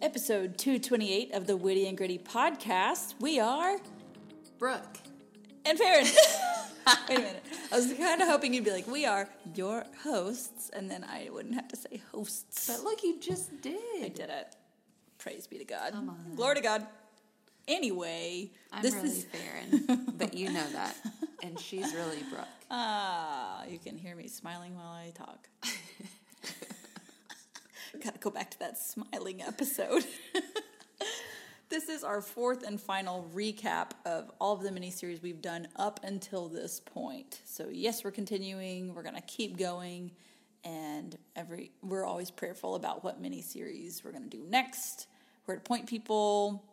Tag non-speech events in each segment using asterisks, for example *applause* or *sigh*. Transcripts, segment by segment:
Episode 228 of the Witty and Gritty podcast. We are Brooke. and Farron. *laughs* Wait a minute. I was kind of hoping you'd be like, we are your hosts, and then I wouldn't have to say hosts. But look, you just did. I did it. Praise be to God. Come on. Glory to God. Anyway, I'm this really is. Farron, but you know that. *laughs* And she's really Brooke. Ah, you can hear me smiling while I talk. *laughs* Go back to that smiling episode. *laughs* this is our fourth and final recap of all of the miniseries we've done up until this point. So yes, we're continuing. We're gonna keep going, and every we're always prayerful about what miniseries we're gonna do next, where to point people,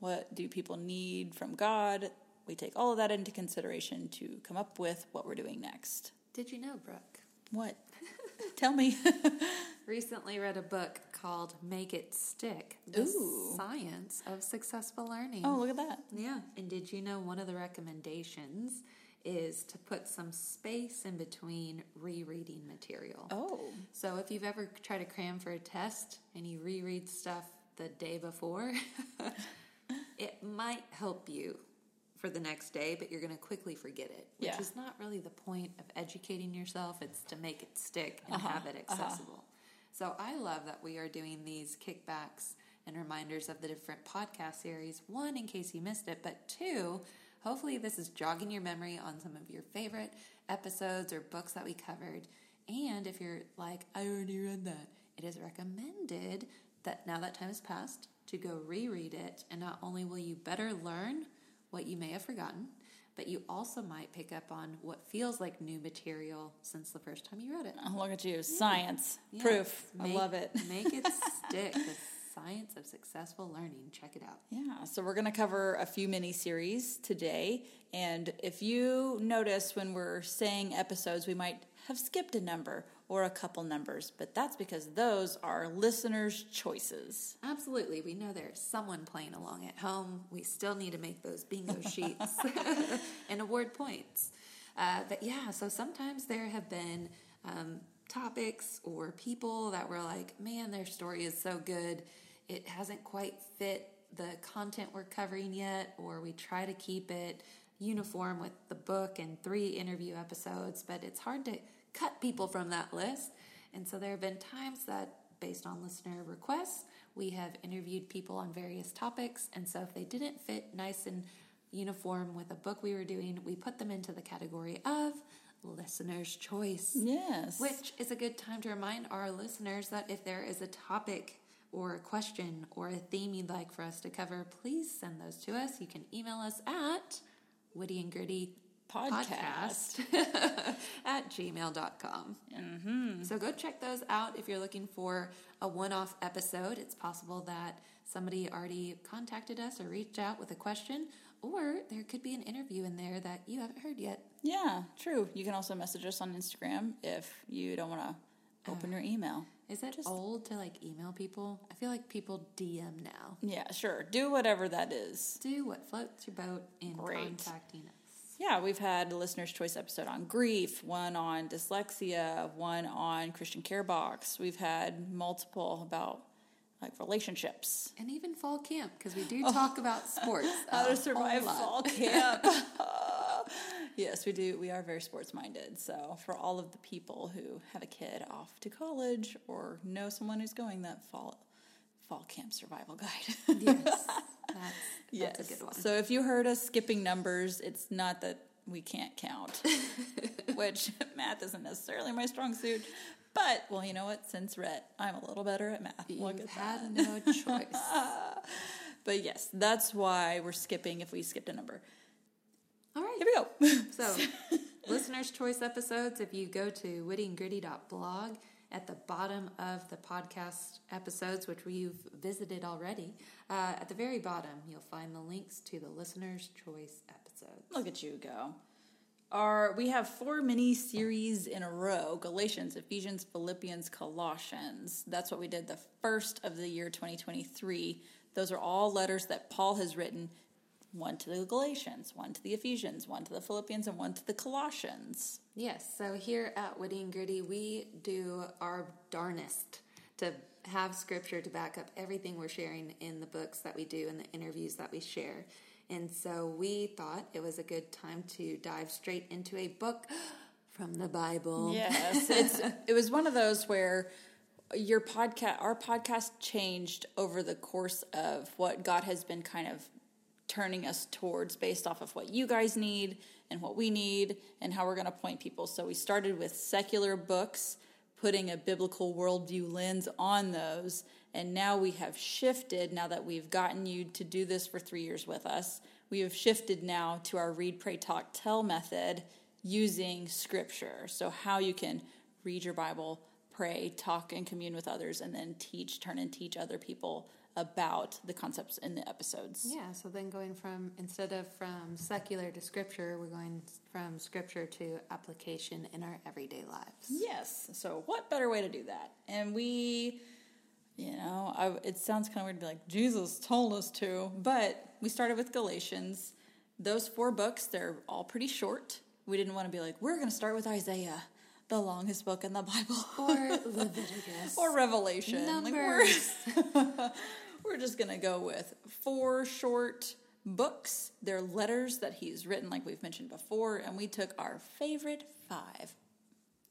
what do people need from God. We take all of that into consideration to come up with what we're doing next. Did you know, Brooke? What? *laughs* Tell me. *laughs* Recently read a book called Make It Stick The Ooh. Science of Successful Learning. oh, look at that. Yeah. And did you know one of the recommendations is to put some space in between rereading material? Oh. So if you've ever tried to cram for a test and you reread stuff the day before, *laughs* it might help you for the next day, but you're going to quickly forget it, which Yeah. is not really the point of educating yourself. It's to make it stick and Uh-huh, have it accessible. So I love that we are doing these kickbacks and reminders of the different podcast series. One, in case you missed it, but two, hopefully this is jogging your memory on some of your favorite episodes or books that we covered. And if you're like, I already read that, it is recommended that now that time has passed to go reread it. And not only will you better learn what you may have forgotten, but you also might pick up on what feels like new material since the first time you read it. Oh, look at you. Science. Yes. Proof. I Make- love it. make it *laughs* stick. Of successful learning. Check it out. Yeah, so we're going to cover a few mini series today. And if you notice when we're saying episodes, we might have skipped a number or a couple numbers, but that's because those are listeners' choices. Absolutely. We know there's someone playing along at home. We still need to make those bingo *laughs* sheets *laughs* and award points. Uh, but yeah, so sometimes there have been um, topics or people that were like, man, their story is so good. It hasn't quite fit the content we're covering yet, or we try to keep it uniform with the book and three interview episodes, but it's hard to cut people from that list. And so there have been times that, based on listener requests, we have interviewed people on various topics. And so if they didn't fit nice and uniform with a book we were doing, we put them into the category of listener's choice. Yes. Which is a good time to remind our listeners that if there is a topic or a question or a theme you'd like for us to cover, please send those to us. You can email us at witty and gritty Podcast. podcast *laughs* at gmail.com. Mm-hmm. So go check those out if you're looking for a one off episode. It's possible that somebody already contacted us or reached out with a question, or there could be an interview in there that you haven't heard yet. Yeah, true. You can also message us on Instagram if you don't want to open your email. Is that just old to like email people? I feel like people DM now. Yeah, sure. Do whatever that is. Do what floats your boat in Great. contacting us. Yeah, we've had a listener's choice episode on grief, one on dyslexia, one on Christian Care Box. We've had multiple about like relationships. And even fall camp, because we do oh. talk about sports. *laughs* How to survive fall *laughs* camp. *laughs* yes, we do. We are very sports minded. So, for all of the people who have a kid off to college or know someone who's going that fall fall camp survival *laughs* guide. Yes, that's, yes. that's a good one. So, if you heard us skipping numbers, it's not that we can't count, *laughs* which math isn't necessarily my strong suit. But well, you know what? Since Rhett, I'm a little better at math. Look you at had that. no choice. *laughs* But yes, that's why we're skipping if we skipped a number. Here we go. *laughs* So, listener's choice episodes, if you go to wittyandgritty.blog, at the bottom of the podcast episodes, which we've visited already, uh, at the very bottom, you'll find the links to the listener's choice episodes. Look at you go. Our we have four mini series in a row: Galatians, Ephesians, Philippians, Colossians. That's what we did the first of the year 2023. Those are all letters that Paul has written. One to the Galatians, one to the Ephesians, one to the Philippians, and one to the Colossians. Yes, so here at Witty and Gritty, we do our darnest to have scripture to back up everything we're sharing in the books that we do and the interviews that we share. And so we thought it was a good time to dive straight into a book *gasps* from the Bible. Yes, *laughs* it's it was one of those where your podcast, our podcast, changed over the course of what God has been kind of turning us towards, based off of what you guys need and what we need, and how we're going to point people. So we started with secular books, putting a biblical worldview lens on those, and now we have shifted. Now that we've gotten you to do this for three years with us, we have shifted now to our read, pray, talk, tell method using scripture. So, how you can read your Bible, pray, talk, and commune with others, and then teach, turn and teach other people about the concepts in the episodes. Yeah, so then going from, instead of from secular to scripture, we're going from scripture to application in our everyday lives. Yes. So, what better way to do that? And we, you know, I, it sounds kind of weird to be like, Jesus told us to, but we started with Galatians. Those four books, they're all pretty short. We didn't want to be like, we're going to start with Isaiah, the longest book in the Bible, Or *laughs* Leviticus. or Revelation. Like, we're, Numbers. *laughs* we're just going to go with four short books. They're letters that he's written, like we've mentioned before, and we took our favorite five.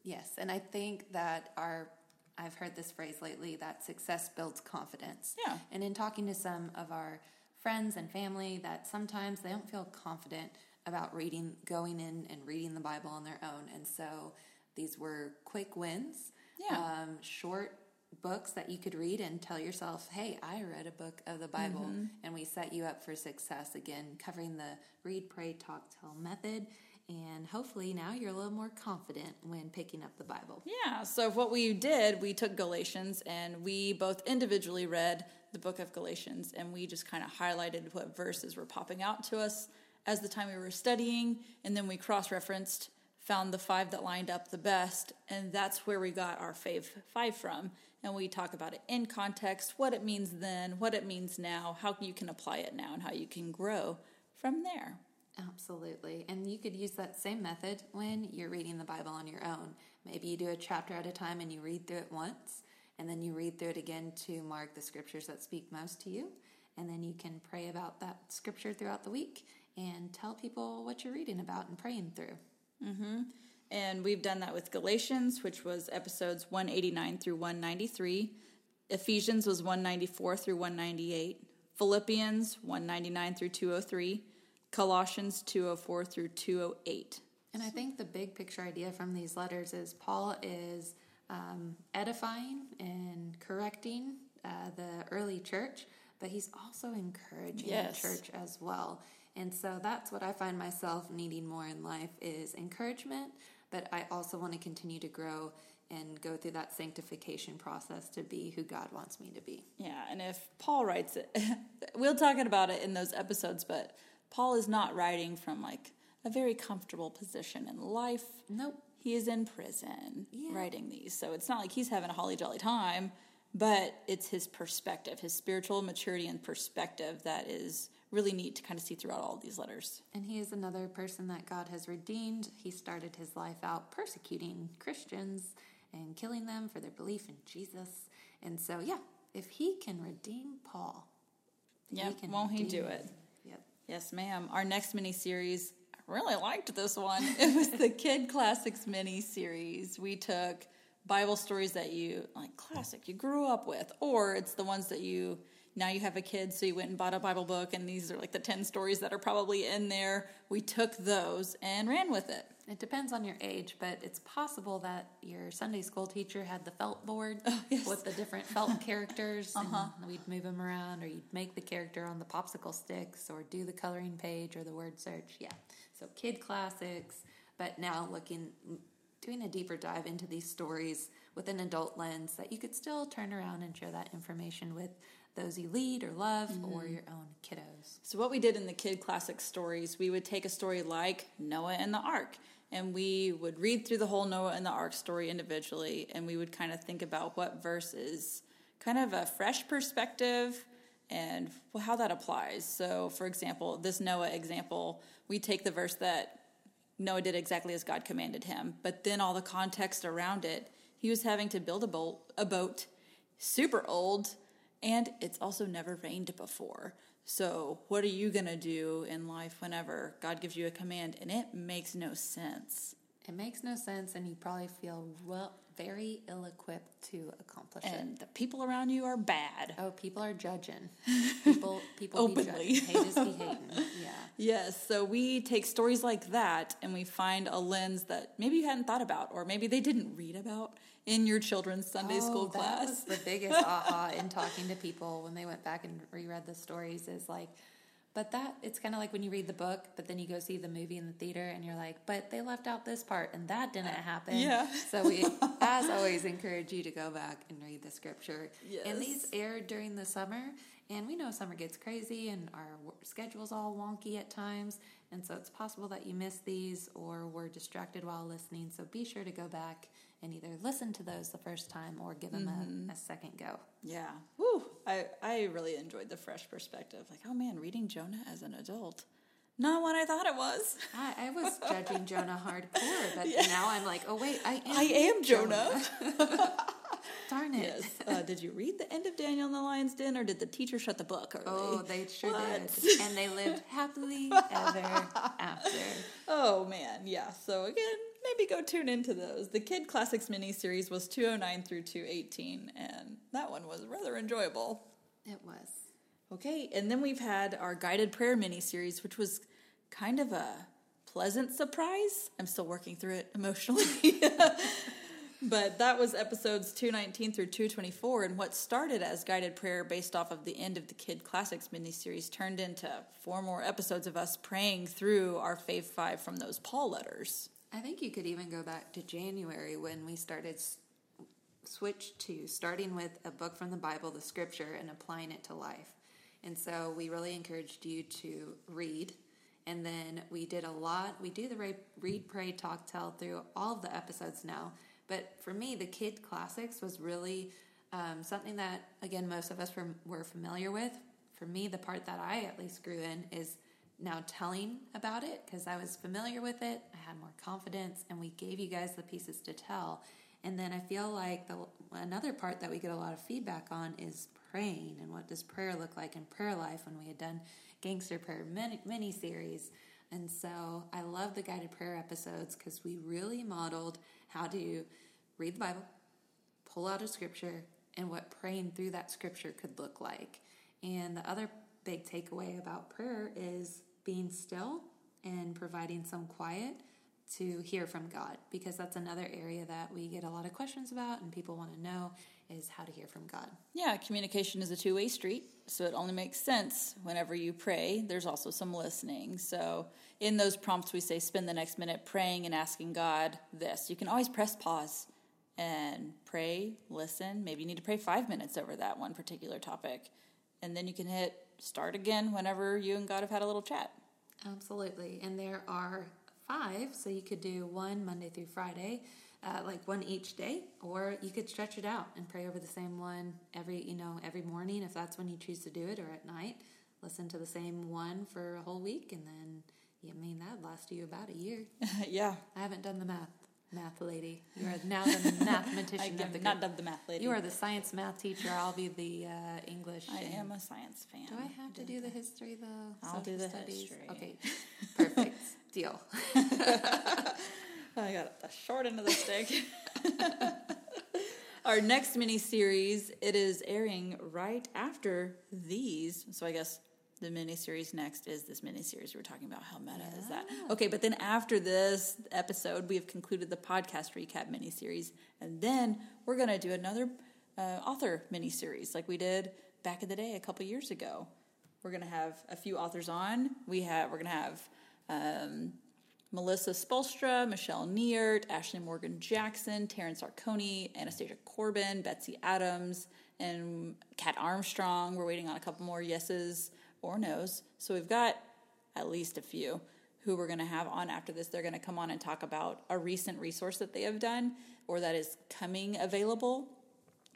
Yes, and I think that our I've heard this phrase lately that success builds confidence. Yeah. And in talking to some of our friends and family that sometimes they don't feel confident about reading going in and reading the Bible on their own. And so these were quick wins. Yeah. Um, short books that you could read and tell yourself, "Hey, I read a book of the Bible." Mm-hmm. And we set you up for success again, covering the read, pray, talk, tell method. And hopefully now you're a little more confident when picking up the Bible. Yeah, so what we did, we took Galatians and we both individually read the book of Galatians and we just kind of highlighted what verses were popping out to us as the time we were studying and then we cross referenced, found the five that lined up the best, and that's where we got our fave five from. And we talk about it in context, what it means then, what it means now, how you can apply it now, and how you can grow from there. Absolutely. And you could use that same method when you're reading the Bible on your own. Maybe you do a chapter at a time and you read through it once, and then you read through it again to mark the scriptures that speak most to you. And then you can pray about that scripture throughout the week and tell people what you're reading about and praying through. And we've done that with Galatians, which was episodes 189 through 193. Ephesians was 194 through 198. Philippians 199 through 203. Colossians 204 through 208. And I think the big picture idea from these letters is Paul is um, edifying and correcting uh, the early church, but he's also encouraging Yes. the church as well. And so that's what I find myself needing more in life is encouragement, but I also want to continue to grow and go through that sanctification process to be who God wants me to be. Yeah, and if Paul writes it, *laughs* we'll talk about it in those episodes, but Paul is not writing from like a very comfortable position in life. Nope. He is in prison Yeah. writing these. So it's not like he's having a holly jolly time, but it's his perspective, his spiritual maturity and perspective that is really neat to kind of see throughout all these letters. And he is another person that God has redeemed. He started his life out persecuting Christians and killing them for their belief in Jesus. And so, yeah, if he can redeem Paul, Yeah, won't he do it? Yep. Yes, ma'am. Our next mini series, I really liked this one. *laughs* It was the Kid Classics mini series. We took Bible stories that you like classic you grew up with, or it's the ones that you now you have a kid, so you went and bought a Bible book, and these are like the ten stories that are probably in there. We took those and ran with it. It depends on your age, but it's possible that your Sunday school teacher had the felt board Oh, yes. with the different felt *laughs* characters, and uh-huh. we'd move them around, or you'd make the character on the popsicle sticks, or do the coloring page or the word search. Yeah, so kid classics, but now looking, doing a deeper dive into these stories with an adult lens that you could still turn around and share that information with those you lead or love, or Mm-hmm. your own kiddos. So what we did in the Kid Classic stories, we would take a story like Noah and the Ark, and we would read through the whole Noah and the Ark story individually, and we would kind of think about what verse is kind of a fresh perspective and how that applies. So, for example, this Noah example, we take the verse that Noah did exactly as God commanded him, but then all the context around it, he was having to build a boat, a boat super old, and it's also never rained before. So, what are you going to do in life whenever God gives you a command and it makes no sense? It makes no sense, and you probably feel well, very ill equipped to accomplish it. And the people around you are bad. Oh, people are judging. *laughs* People, people Openly. be judging. Haters be *laughs* hating. Yeah. Yes, so we take stories like that and we find a lens that maybe you hadn't thought about, or maybe they didn't read about in your children's Sunday school Oh, was class. the biggest *laughs* aha in talking to people when they went back and reread the stories is like, but that it's kind of like when you read the book, but then you go see the movie in the theater and you're like, but they left out this part and that didn't happen. Yeah. So we, *laughs* as always, encourage you to go back and read the scripture. Yes. And these aired during the summer, and we know summer gets crazy and our schedule's all wonky at times. And so it's possible that you missed these or were distracted while listening. So be sure to go back and either listen to those the first time or give them Mm-hmm. a, a second go. Yeah. Woo. I, I really enjoyed the fresh perspective. Like, oh man, reading Jonah as an adult. Not what I thought it was. I, I was judging Jonah hardcore, but *laughs* Yeah. now I'm like, oh wait, I am. I am Jonah. *laughs* Darn it. Yes. Uh, did you read the end of Daniel in the Lion's Den, or did the teacher shut the book early? Oh, they sure What? did. And they lived happily ever *laughs* after. Oh man, yeah. So again, maybe go tune into those. The Kid Classics mini series was 209 through 218, and that one was rather enjoyable. It was. Okay, and then we've had our guided prayer mini series, which was kind of a pleasant surprise. I'm still working through it emotionally. *laughs* but that was episodes 219 through 224, and what started as guided prayer based off of the end of the Kid Classics mini series turned into four more episodes of us praying through our Fave Five from those Paul letters. I think you could even go back to January when we started s- switch to starting with a book from the Bible, the scripture, and applying it to life. And so we really encouraged you to read. And then we did a lot. We do the read, pray, talk, tell through all of the episodes now. But for me, the kid classics was really um, something that, again, most of us were, were familiar with. For me, the part that I at least grew in is now telling about it because I was familiar with it. I had more confidence, and we gave you guys the pieces to tell. And then I feel like the another part that we get a lot of feedback on is praying and what does prayer look like in prayer life when we had done gangster prayer mini, mini series. And so I love the guided prayer episodes because we really modeled how to read the Bible, pull out a scripture, and what praying through that scripture could look like. And the other big takeaway about prayer is being still and providing some quiet to hear from God because that's another area that we get a lot of questions about and people want to know is how to hear from God. Yeah, communication is a two way street, so it only makes sense whenever you pray. There's also some listening. So, in those prompts, we say spend the next minute praying and asking God this. You can always press pause and pray, listen. Maybe you need to pray five minutes over that one particular topic. And then you can hit start again whenever you and God have had a little chat. Absolutely. And there are five, so you could do one Monday through Friday, uh, like one each day, or you could stretch it out and pray over the same one every, you know, every morning if that's when you choose to do it, or at night. Listen to the same one for a whole week, and then, I mean, that'd last you about a year. *laughs* yeah. I haven't done the math, math lady. You are now the *laughs* mathematician of the not done the math lady. You are the science math teacher. I'll be the uh, English. I am a science fan. Do I have to do the history though? I'll do the studies? history. Okay, *laughs* perfect. Deal. *laughs* I got the short end of the stick. Our next mini series, it is airing right after these. So I guess the mini series next is this mini series we're talking about. How meta is that? Okay, but then after this episode, we have concluded the podcast recap mini series, and then we're gonna do another uh, author mini series like we did back in the day a couple years ago. We're gonna have a few authors on. We have we're gonna have. Um, Melissa Spoelstra, Michelle Nietert, Ashley Morgan Jackson, Terrence Arconi, Anastasia Corbin, Betsy Adams, and Kat Armstrong. We're waiting on a couple more yeses or knows. So we've got at least a few who we're going to have on after this. They're going to come on and talk about a recent resource that they have done or that is coming available.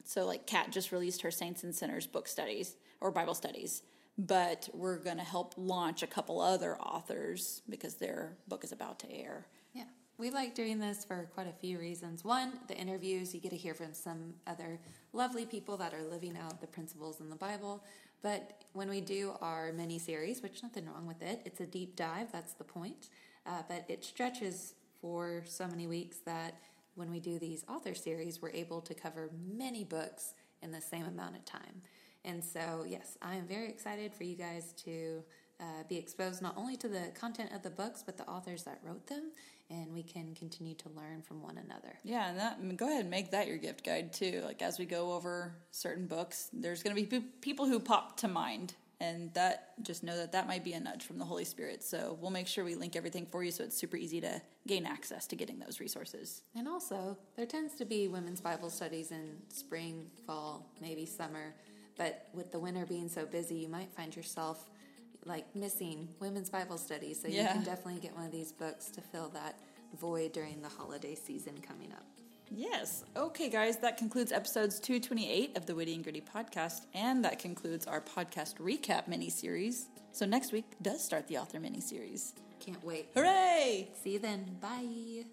So, like, Kat just released her Saints and Sinners book studies or Bible studies but we're going to help launch a couple other authors because their book is about to air. Yeah, We like doing this for quite a few reasons. One, the interviews, you get to hear from some other lovely people that are living out the principles in the Bible. But when we do our mini series, which nothing wrong with it, it's a deep dive, that's the point. Uh, but it stretches for so many weeks that when we do these author series, we're able to cover many books in the same amount of time. And so, yes, I am very excited for you guys to uh, be exposed not only to the content of the books, but the authors that wrote them, and we can continue to learn from one another. Yeah, and that I mean, go ahead and make that your gift guide too. Like as we go over certain books, there's going to be people who pop to mind, and that just know that that might be a nudge from the Holy Spirit. So we'll make sure we link everything for you, so it's super easy to gain access to getting those resources. And also, there tends to be women's Bible studies in spring, fall, maybe summer. But with the winter being so busy, you might find yourself like missing women's Bible studies. So Yeah. you can definitely get one of these books to fill that void during the holiday season coming up. Yes. Okay, guys, that concludes episodes 228 of the Witty and Gritty podcast, and that concludes our podcast recap mini series. So next week does start the author mini series. Can't wait. Hooray! See you then. Bye.